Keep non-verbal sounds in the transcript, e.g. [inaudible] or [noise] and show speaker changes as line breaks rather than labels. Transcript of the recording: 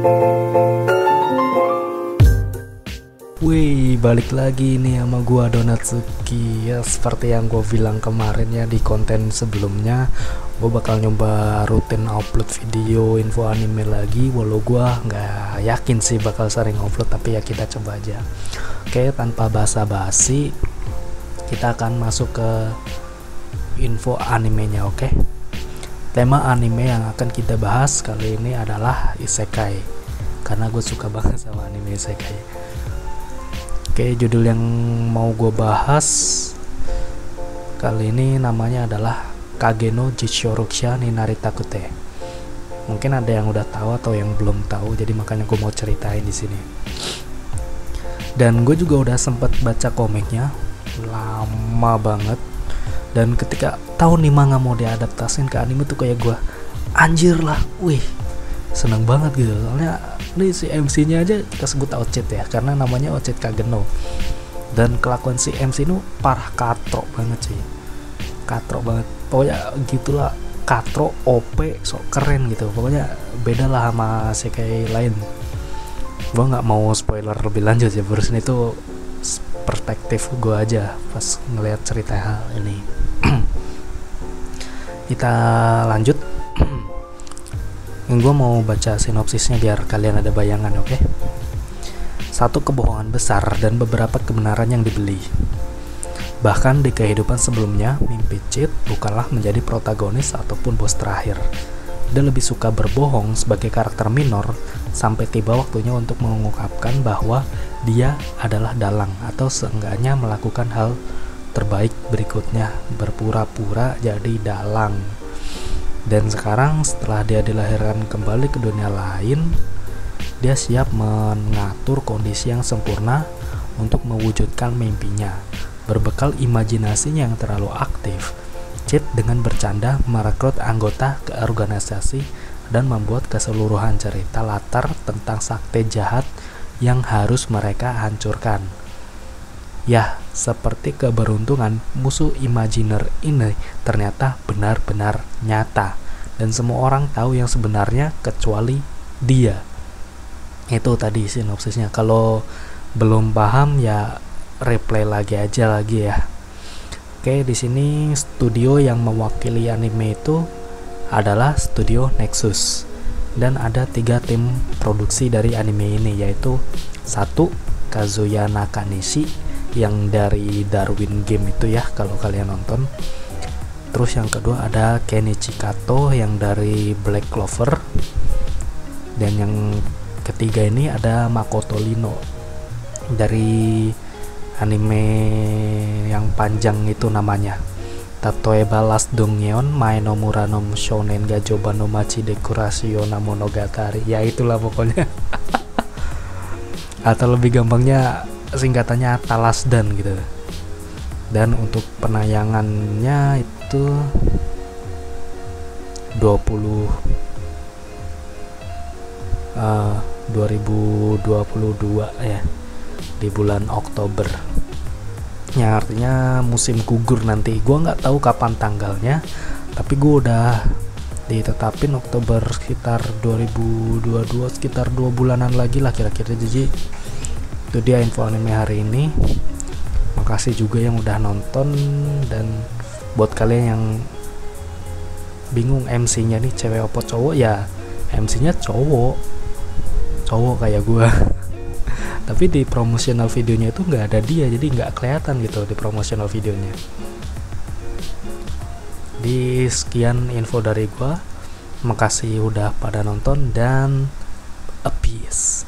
Wih, balik lagi nih sama gua Donat Donatsuki ya seperti yang gua bilang kemarin ya di konten sebelumnya gue bakal nyoba rutin upload video info anime lagi walau gua nggak yakin sih bakal sering upload tapi ya kita coba aja oke tanpa basa-basi kita akan masuk ke info animenya oke okay? Tema anime yang akan kita bahas kali ini adalah isekai karena gue suka banget sama anime isekai Oke, judul yang mau gue bahas kali ini namanya adalah Kageno Jishorokusha ni Naritakute. Mungkin ada yang udah tahu atau yang belum tahu, jadi makanya gue mau ceritain di sini. Dan gue juga udah sempet baca komiknya, lama banget. Dan ketika tahu nih manga mau diadaptasin ke anime tuh kayak gue, anjir lah, wih, seneng banget gitu. Soalnya ini si MC-nya aja kita sebut Ocet ya karena namanya Ocet Kageno. Dan kelakuan si MC ini parah katro banget sih. Katro banget. Pokoknya gitulah katro OP sok keren gitu. Pokoknya beda lah sama si kayak lain. Gue nggak mau spoiler lebih lanjut ya barusan itu perspektif gue aja pas ngelihat cerita hal ini. [clears throat] Kita lanjut. Gue mau baca sinopsisnya biar kalian ada bayangan oke? Okay? satu kebohongan besar dan beberapa kebenaran yang dibeli. Bahkan di kehidupan sebelumnya mimpi cheat bukanlah menjadi protagonis ataupun bos terakhir. Dia lebih suka berbohong sebagai karakter minor sampai tiba waktunya untuk mengungkapkan bahwa dia adalah dalang atau seenggaknya melakukan hal terbaik berikutnya berpura-pura jadi dalang dan sekarang setelah dia dilahirkan kembali ke dunia lain, dia siap mengatur kondisi yang sempurna untuk mewujudkan mimpinya. Berbekal imajinasinya yang terlalu aktif, Chit dengan bercanda merekrut anggota ke organisasi dan membuat keseluruhan cerita latar tentang sakti jahat yang harus mereka hancurkan. Ya, seperti keberuntungan, musuh imajiner ini ternyata benar-benar nyata dan semua orang tahu yang sebenarnya kecuali dia. Itu tadi sinopsisnya. Kalau belum paham ya replay lagi aja lagi ya. Oke, di sini studio yang mewakili anime itu adalah studio Nexus dan ada tiga tim produksi dari anime ini yaitu satu Kazuya Nakanishi yang dari Darwin Game itu ya kalau kalian nonton. Terus yang kedua ada Kenichi Kato yang dari Black Clover. Dan yang ketiga ini ada Makoto Lino dari anime yang panjang itu namanya Tatoe Balas Dongyeon Maeno Muranom Shonen Gajoba no Machi Dekurasio Monogatari. Ya itulah pokoknya. [laughs] Atau lebih gampangnya singkatannya Talasdan gitu. Dan untuk penayangannya itu 20 uh, 2022 ya di bulan Oktober ya artinya musim gugur nanti. Gua nggak tahu kapan tanggalnya tapi gua udah ditetapin Oktober sekitar 2022 sekitar dua bulanan lagi lah kira-kira. Jadi itu dia info anime hari ini. Makasih juga yang udah nonton dan buat kalian yang bingung MC nya nih cewek apa cowok ya MC nya cowok. Cowok kayak gue [laughs] tapi di promotional videonya itu nggak ada dia jadi nggak kelihatan gitu di promotional videonya. Di sekian info dari gue makasih udah pada nonton dan a peace